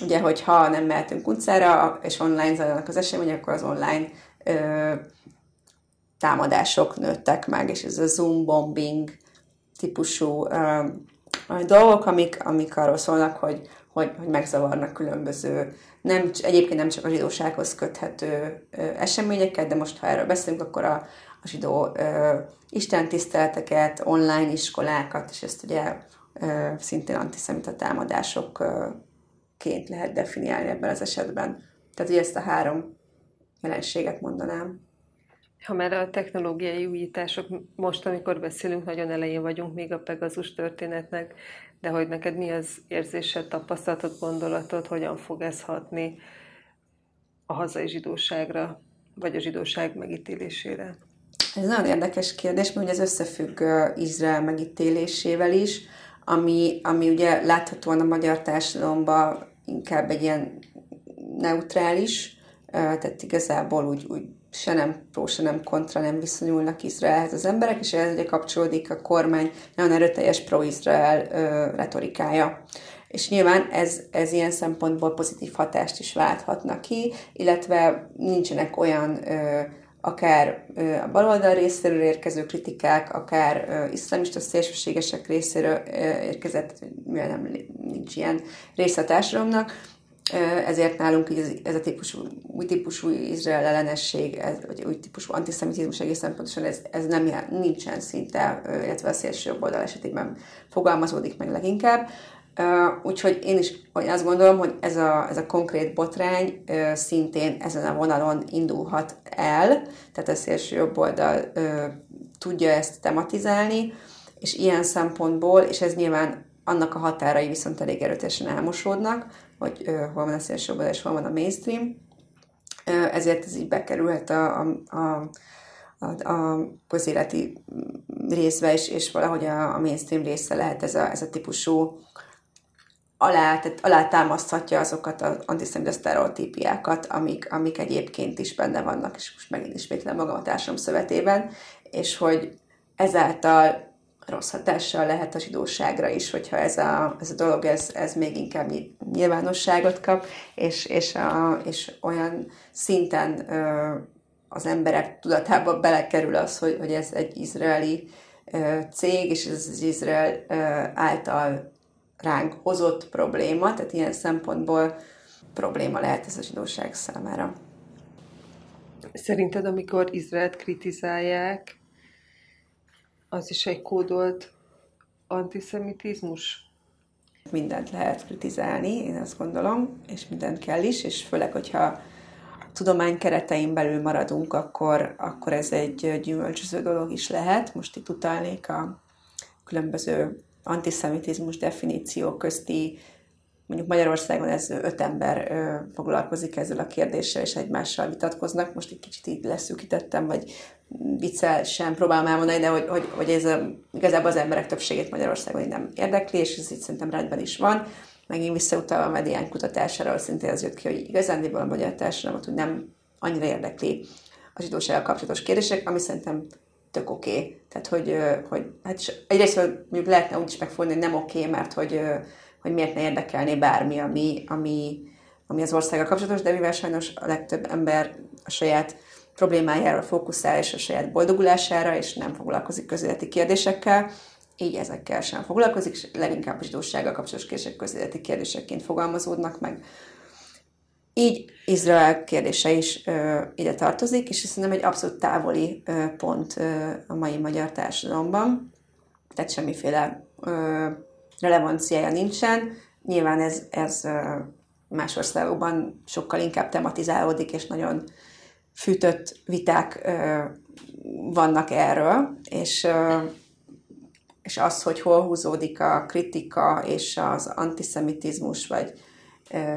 ugye, hogyha nem mehetünk utcára, és online zajlanak az események, akkor az online ö, támadások nőttek meg, és ez a Zoom bombing típusú ö, dolgok, amik, amik arról szólnak, hogy, hogy, hogy megzavarnak különböző, nem, egyébként nem csak a zsidósághoz köthető ö, eseményeket, de most ha erről beszélünk, akkor a, a zsidó ö, istentiszteleteket, online iskolákat, és ezt ugye ö, szintén antiszemita támadások ö, ként lehet definiálni ebben az esetben. Tehát, hogy ezt a három jelenséget mondanám. Ha már a technológiai újítások, most, amikor beszélünk, nagyon elején vagyunk még a Pegasus történetnek, de hogy neked mi az érzésed, tapasztalatod, gondolatod, hogyan fog ez hatni a hazai zsidóságra, vagy a zsidóság megítélésére? Ez nagyon érdekes kérdés, mert ez összefügg Izrael megítélésével is ami, ami ugye láthatóan a magyar társadalomban inkább egy ilyen neutrális, tehát igazából úgy, úgy se nem pró, se nem kontra nem viszonyulnak Izraelhez az emberek, és ehhez ugye kapcsolódik a kormány nagyon erőteljes pro-Izrael retorikája. És nyilván ez, ez ilyen szempontból pozitív hatást is válthatna ki, illetve nincsenek olyan ö, akár a baloldal részéről érkező kritikák, akár iszlamista szélsőségesek részéről érkezett, mivel nem nincs ilyen része a társadalomnak, ezért nálunk így ez a típusú, új típusú izrael ellenesség, ez, vagy új típusú antiszemitizmus egészen pontosan ez, ez nem nincsen szinte, illetve a szélső jobb oldal esetében fogalmazódik meg leginkább. Úgyhogy én is azt gondolom, hogy ez a, ez a konkrét botrány szintén ezen a vonalon indulhat el, tehát a szélső jobb oldal tudja ezt tematizálni, és ilyen szempontból, és ez nyilván annak a határai viszont elég erőteljesen elmosódnak, hogy uh, hol van a szélső jobb oldal és hol van a mainstream, uh, ezért ez így bekerülhet a, a, a a, a közéleti részbe is, és valahogy a, a mainstream része lehet ez a, ez a típusú alá, tehát alá támaszthatja azokat az antiszemita sztereotípiákat, amik, amik egyébként is benne vannak, és most megint ismétlem magam a társam szövetében, és hogy ezáltal rossz hatással lehet a zsidóságra is, hogyha ez a, ez a dolog, ez, ez még inkább nyilvánosságot kap, és, és, a, és olyan szinten ö, az emberek tudatába belekerül az, hogy, hogy ez egy izraeli ö, cég, és ez az Izrael ö, által ránk hozott probléma, tehát ilyen szempontból probléma lehet ez a zsidóság számára. Szerinted, amikor Izraelt kritizálják, az is egy kódolt antiszemitizmus? Mindent lehet kritizálni, én azt gondolom, és mindent kell is, és főleg, hogyha tudomány keretein belül maradunk, akkor, akkor ez egy gyümölcsöző dolog is lehet. Most itt utalnék a különböző antiszemitizmus definíció közti mondjuk Magyarországon ez öt ember foglalkozik ezzel a kérdéssel, és egymással vitatkoznak. Most egy kicsit így leszűkítettem, vagy viccel sem próbálom elmondani, de hogy, hogy, hogy ez a, igazából az emberek többségét Magyarországon nem érdekli, és ez itt szerintem rendben is van. Megint visszautalva a medián kutatására, szintén az jött ki, hogy igazándiból a magyar társadalmat hogy nem annyira érdekli a zsidósággal kapcsolatos kérdések, ami szerintem tök oké. Okay. Tehát, hogy, hogy hát egyrészt mondjuk lehetne úgy is megfogni, hogy nem oké, okay, mert hogy hogy miért ne érdekelné bármi, ami, ami, ami az országgal kapcsolatos, de mivel sajnos a legtöbb ember a saját problémájára fókuszál, és a saját boldogulására, és nem foglalkozik közéleti kérdésekkel, így ezekkel sem foglalkozik, és leginkább a zsidósággal kapcsolatos kérdések közéleti kérdésekként fogalmazódnak meg. Így Izrael kérdése is ö, ide tartozik, és szerintem egy abszolút távoli ö, pont ö, a mai magyar társadalomban. Tehát semmiféle ö, relevanciája nincsen. Nyilván ez, ez más országokban sokkal inkább tematizálódik, és nagyon fűtött viták vannak erről, és, és az, hogy hol húzódik a kritika és az antiszemitizmus, vagy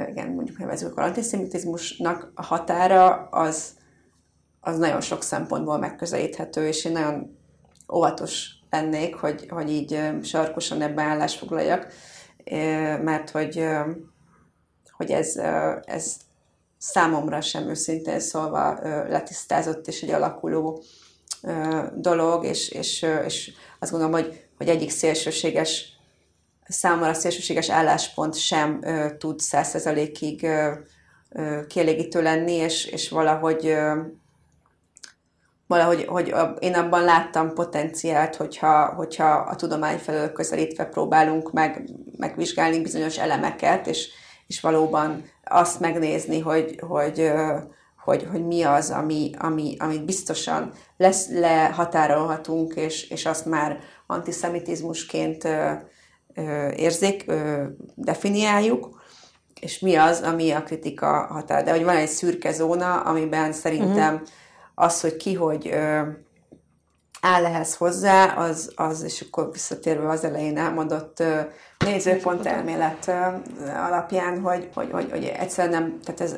igen, mondjuk nevezők antiszemitizmusnak a határa, az, az nagyon sok szempontból megközelíthető, és én nagyon óvatos lennék, hogy, hogy így sarkosan ebben állás foglaljak, mert hogy, hogy ez, ez számomra sem őszintén szólva letisztázott és egy alakuló dolog, és, és, és azt gondolom, hogy, hogy egyik szélsőséges, számomra szélsőséges álláspont sem tud százszerzalékig kielégítő lenni, és, és valahogy valahogy hogy én abban láttam potenciált, hogyha, hogyha a tudomány felől közelítve próbálunk meg, megvizsgálni bizonyos elemeket, és, és valóban azt megnézni, hogy, hogy, hogy, hogy mi az, ami, ami, amit biztosan lesz, lehatárolhatunk, és, és azt már antiszemitizmusként ö, ö, érzik, ö, definiáljuk, és mi az, ami a kritika határ. De hogy van egy szürke zóna, amiben szerintem uh-huh az, hogy ki hogy áll ehhez hozzá, az, az, és akkor visszatérve az elején elmondott nézőpont elmélet alapján, hogy, hogy, hogy, hogy egyszerűen nem, tehát ez,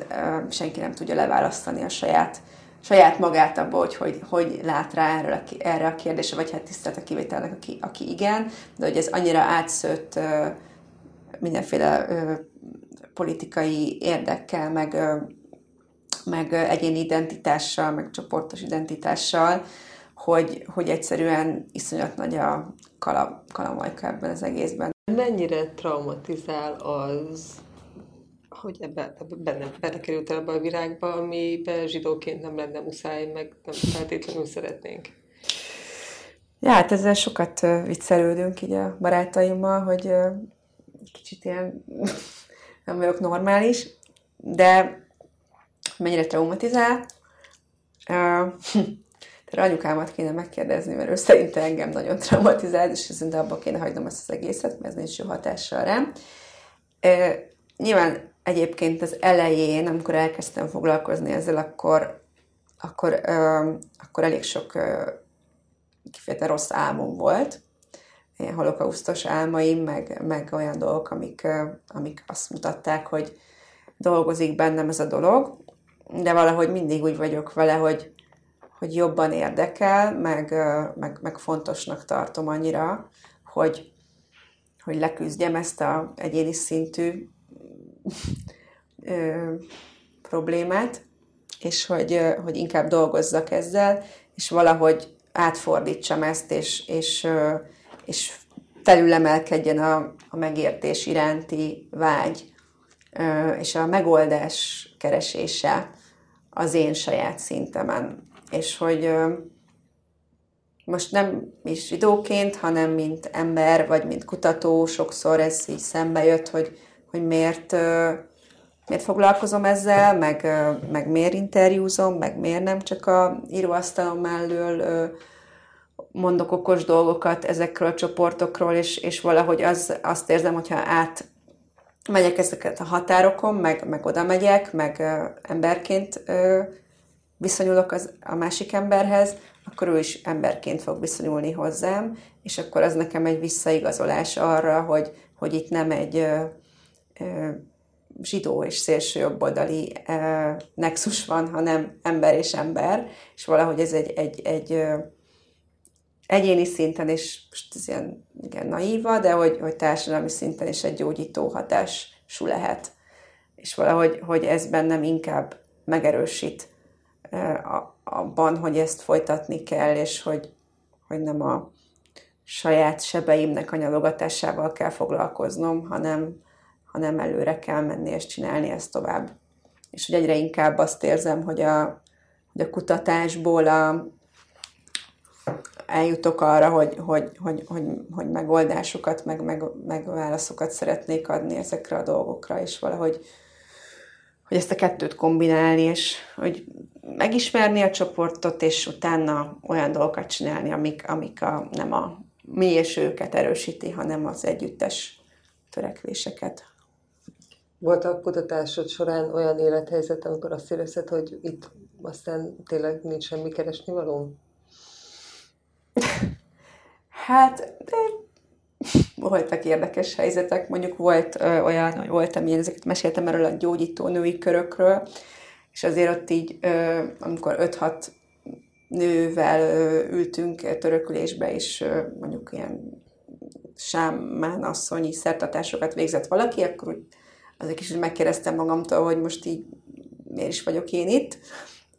senki nem tudja leválasztani a saját saját magát abból, hogy, hogy hogy lát rá erre a, erre a kérdésre, vagy hát tisztelt a kivételnek, aki, aki igen, de hogy ez annyira átszőtt mindenféle politikai érdekkel, meg meg egyéni identitással, meg csoportos identitással, hogy, hogy egyszerűen iszonyat nagy a kala, kalamajka ebben az egészben. Mennyire traumatizál az, hogy ebbe, ebbe benne, benne került el ebbe a virágba, amiben zsidóként nem lenne muszáj, meg nem feltétlenül szeretnénk. Ja, hát ezzel sokat viccelődünk így a barátaimmal, hogy kicsit ilyen nem vagyok normális, de mennyire traumatizál. Uh, anyukámat kéne megkérdezni, mert ő szerinte engem nagyon traumatizál, és szerintem abba kéne hagynom ezt az egészet, mert ez nincs jó hatással rám. Nyilván egyébként az elején, amikor elkezdtem foglalkozni ezzel, akkor, akkor, akkor elég sok uh, kifejezetten rossz álmom volt, ilyen holokausztos álmaim, meg, meg olyan dolgok, amik, amik azt mutatták, hogy dolgozik bennem ez a dolog, de valahogy mindig úgy vagyok vele, hogy, hogy jobban érdekel, meg, meg, meg fontosnak tartom annyira, hogy, hogy leküzdjem ezt a egyéni szintű ö, problémát, és hogy, hogy inkább dolgozzak ezzel, és valahogy átfordítsam ezt, és, és, és felülemelkedjen a, a megértés iránti vágy, és a megoldás keresése az én saját szintemen. És hogy, most nem is zsidóként, hanem mint ember, vagy mint kutató, sokszor ez így szembe jött, hogy, hogy miért, miért foglalkozom ezzel, meg, meg miért interjúzom, meg miért nem csak a íróasztalom mellől mondok okos dolgokat ezekről a csoportokról, és, és valahogy az, azt érzem, hogyha át megyek ezeket a határokon, meg, meg oda megyek, meg emberként viszonyulok az, a másik emberhez, akkor ő is emberként fog viszonyulni hozzám, és akkor az nekem egy visszaigazolás arra, hogy, hogy itt nem egy ö, ö, zsidó és szélső jobboldali ö, nexus van, hanem ember és ember, és valahogy ez egy, egy, egy ö, egyéni szinten is, most ez ilyen igen, naíva, de hogy, hogy társadalmi szinten is egy gyógyító hatású lehet. És valahogy hogy ez bennem inkább megerősít abban, hogy ezt folytatni kell, és hogy, hogy nem a saját sebeimnek a nyalogatásával kell foglalkoznom, hanem, hanem előre kell menni és csinálni ezt tovább. És hogy egyre inkább azt érzem, hogy a, hogy a kutatásból a, eljutok arra, hogy, hogy, hogy, hogy, hogy megoldásokat, meg, meg, meg válaszokat szeretnék adni ezekre a dolgokra, és valahogy hogy ezt a kettőt kombinálni, és hogy megismerni a csoportot, és utána olyan dolgokat csinálni, amik, amik a, nem a mi és őket erősíti, hanem az együttes törekvéseket. Volt a kutatásod során olyan élethelyzet, amikor azt érezted, hogy itt aztán tényleg nincs semmi keresni való? Hát, de voltak érdekes helyzetek, mondjuk volt ö, olyan, hogy voltam én, ezeket meséltem erről a gyógyító női körökről, és azért ott így, ö, amikor 5-6 nővel ö, ültünk törökülésbe, és ö, mondjuk ilyen sámán asszonyi szertatásokat végzett valaki, akkor úgy azért kicsit megkérdeztem magamtól, hogy most így miért is vagyok én itt,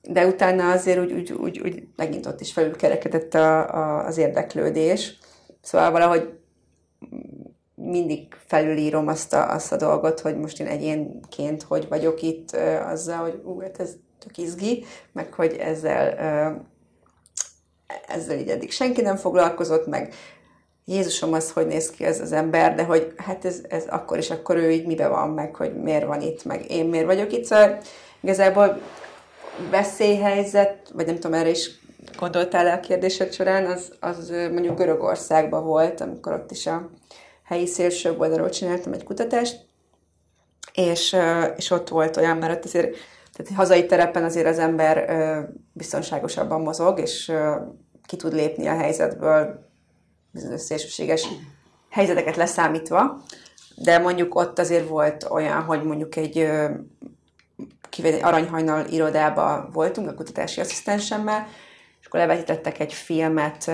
de utána azért úgy, úgy, úgy, úgy megint ott is felülkerekedett a, a, az érdeklődés. Szóval valahogy mindig felülírom azt a, azt a dolgot, hogy most én egyénként hogy vagyok itt azzal, hogy ú, hát ez tök izgi, meg hogy ezzel, ezzel így eddig senki nem foglalkozott, meg Jézusom az, hogy néz ki ez az ember, de hogy hát ez, ez akkor is, akkor ő így mibe van, meg hogy miért van itt, meg én miért vagyok itt. Szóval igazából veszélyhelyzet, vagy nem tudom, erre is gondoltál a kérdésed során, az, az mondjuk Görögországban volt, amikor ott is a helyi szélső oldalról csináltam egy kutatást, és, és ott volt olyan, mert ott azért tehát hazai terepen azért az ember biztonságosabban mozog, és ki tud lépni a helyzetből bizonyos szélsőséges helyzeteket leszámítva, de mondjuk ott azért volt olyan, hogy mondjuk egy, egy aranyhajnal irodába voltunk a kutatási asszisztensemmel, és akkor levetítettek egy filmet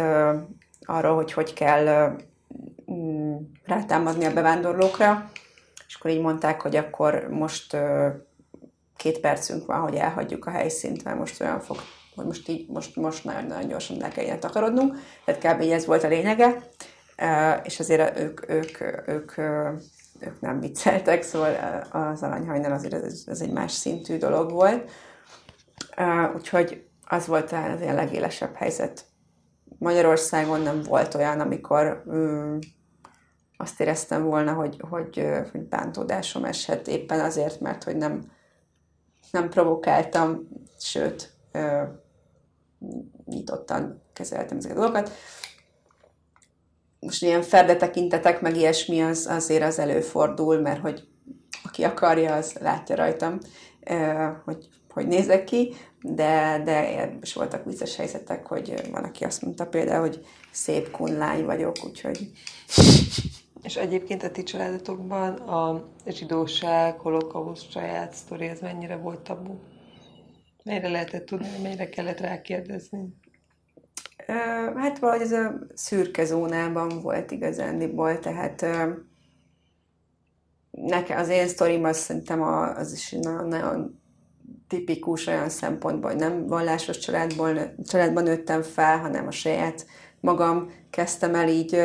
arról, hogy hogy kell mm, rátámadni a bevándorlókra, és akkor így mondták, hogy akkor most két percünk van, hogy elhagyjuk a helyszínt, mert most olyan fog, hogy most így, most, most nagyon-nagyon gyorsan le kelljen takarodnunk, tehát kb. ez volt a lényege, és azért ők, ők, ők, ők nem vicceltek, szóval az aranyhajnal azért ez, ez egy más szintű dolog volt. Úgyhogy az volt az ilyen legélesebb helyzet. Magyarországon nem volt olyan, amikor um, azt éreztem volna, hogy, hogy, hogy bántódásom eshet éppen azért, mert hogy nem, nem provokáltam, sőt, nyitottan kezeltem ezeket a dolgokat. Most ilyen ferdetekintetek, meg ilyesmi az, azért az előfordul, mert hogy aki akarja, az látja rajtam, hogy hogy nézek ki, de, de is voltak vicces helyzetek, hogy van, aki azt mondta például, hogy szép kunlány vagyok, úgyhogy... És egyébként a ti családotokban a zsidóság, holokauszt saját sztori, ez mennyire volt tabu? Mennyire lehetett tudni, mennyire kellett rákérdezni? Hát valahogy ez a szürke zónában volt igazándiból, tehát nekem az én sztorim az szerintem az is nagyon, nagyon tipikus olyan szempontból, hogy nem vallásos családból, családban nőttem fel, hanem a saját magam. Kezdtem el így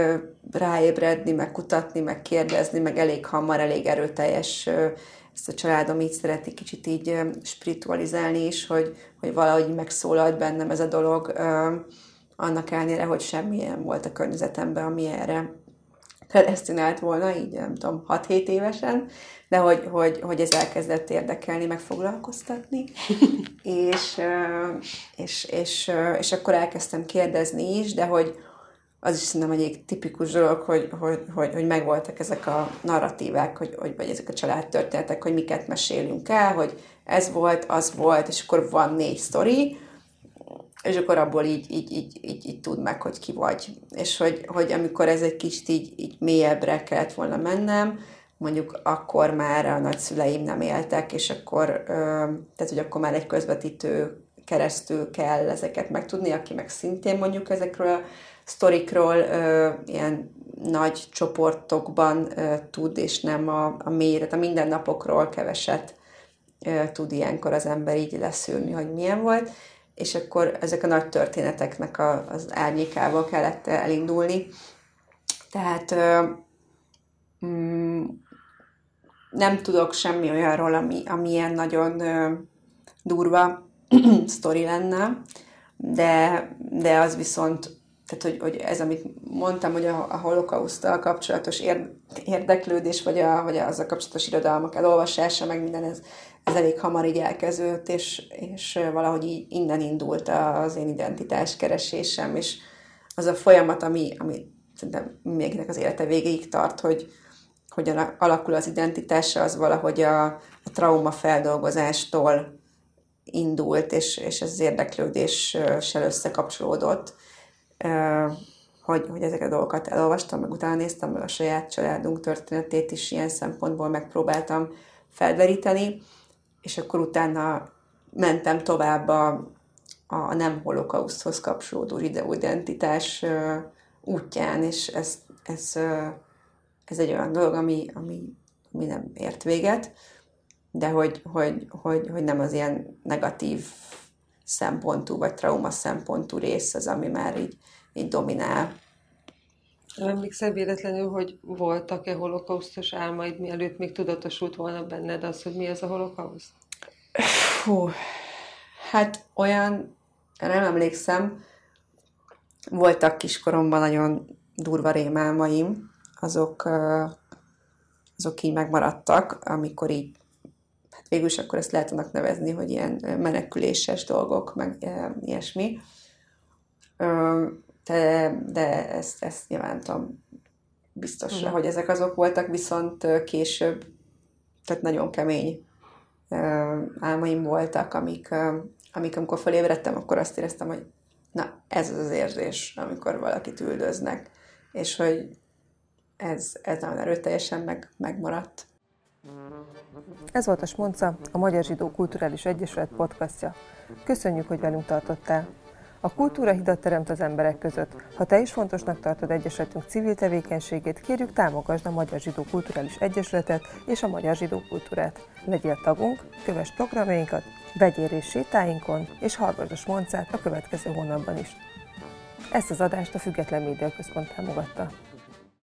ráébredni, meg kutatni, meg kérdezni, meg elég hamar, elég erőteljes ezt a családom így szereti kicsit így spiritualizálni is, hogy, hogy valahogy megszólalt bennem ez a dolog, annak ellenére, hogy semmilyen volt a környezetemben, ami erre predestinált volna, így nem tudom, 6-7 évesen, de hogy, hogy, hogy ez elkezdett érdekelni, meg foglalkoztatni, és, és, és, és akkor elkezdtem kérdezni is, de hogy az is szerintem egy tipikus dolog, hogy, hogy, hogy, hogy megvoltak ezek a narratívák, hogy, hogy, vagy ezek a családtörténetek, hogy miket mesélünk el, hogy ez volt, az volt, és akkor van négy sztori, és akkor abból így, így, így, így, így tud meg, hogy ki vagy. És hogy, hogy amikor ez egy kicsit így, így mélyebbre kellett volna mennem, mondjuk akkor már a nagyszüleim nem éltek, és akkor, tehát hogy akkor már egy közvetítő keresztül kell ezeket megtudni, aki meg szintén mondjuk ezekről a sztorikról ilyen nagy csoportokban tud, és nem a, a mély, tehát a mindennapokról keveset tud ilyenkor az ember így leszűrni, hogy milyen volt és akkor ezek a nagy történeteknek a, az árnyékával kellett elindulni. Tehát mm, nem tudok semmi olyanról, ami, ami ilyen nagyon ö, durva sztori lenne, de, de az viszont, tehát hogy, hogy ez, amit mondtam, hogy a, a holokausztal kapcsolatos érdeklődés, vagy, a, vagy az a kapcsolatos irodalmak elolvasása, meg minden, ez, ez elég hamar így elkezdődött, és, és valahogy így innen indult az én identitás keresésem, és az a folyamat, ami, ami szerintem mindenkinek az élete végéig tart, hogy hogyan alakul az identitása, az valahogy a, a trauma feldolgozástól indult, és, és ez az érdeklődéssel összekapcsolódott, hogy, hogy ezeket a dolgokat elolvastam, meg utána néztem meg a saját családunk történetét is ilyen szempontból megpróbáltam felderíteni, és akkor utána mentem tovább a, a nem holokauszthoz kapcsolódó identitás útján, és ez, ez, ez egy olyan dolog, ami, ami, ami nem ért véget, de hogy, hogy, hogy, hogy nem az ilyen negatív szempontú, vagy trauma szempontú rész az, ami már így, így dominál. Emlékszel véletlenül, hogy voltak-e holokausztos álmaid, mielőtt még tudatosult volna benned az, hogy mi ez a holokauszt? Hú, hát olyan, nem emlékszem, voltak kiskoromban nagyon durva rémálmaim, azok, azok így megmaradtak, amikor így, végül is akkor ezt lehet annak nevezni, hogy ilyen meneküléses dolgok, meg ilyesmi de, de ezt, ezt nyilván tudom biztosra, mm. hogy ezek azok voltak, viszont később, tehát nagyon kemény álmaim voltak, amik, amik amikor felébredtem, akkor azt éreztem, hogy na, ez az az érzés, amikor valakit üldöznek, és hogy ez, ez nagyon erőteljesen meg, megmaradt. Ez volt a Smonca, a Magyar Zsidó Kulturális Egyesület podcastja. Köszönjük, hogy velünk tartottál! A kultúra hidat teremt az emberek között. Ha te is fontosnak tartod Egyesületünk civil tevékenységét, kérjük támogasd a Magyar Zsidó Kulturális Egyesületet és a Magyar Zsidó Kultúrát. Legyél tagunk, kövess programjainkat, vegyél részt sétáinkon, és hallgass a Smoncát a következő hónapban is. Ezt az adást a Független Média Központ támogatta.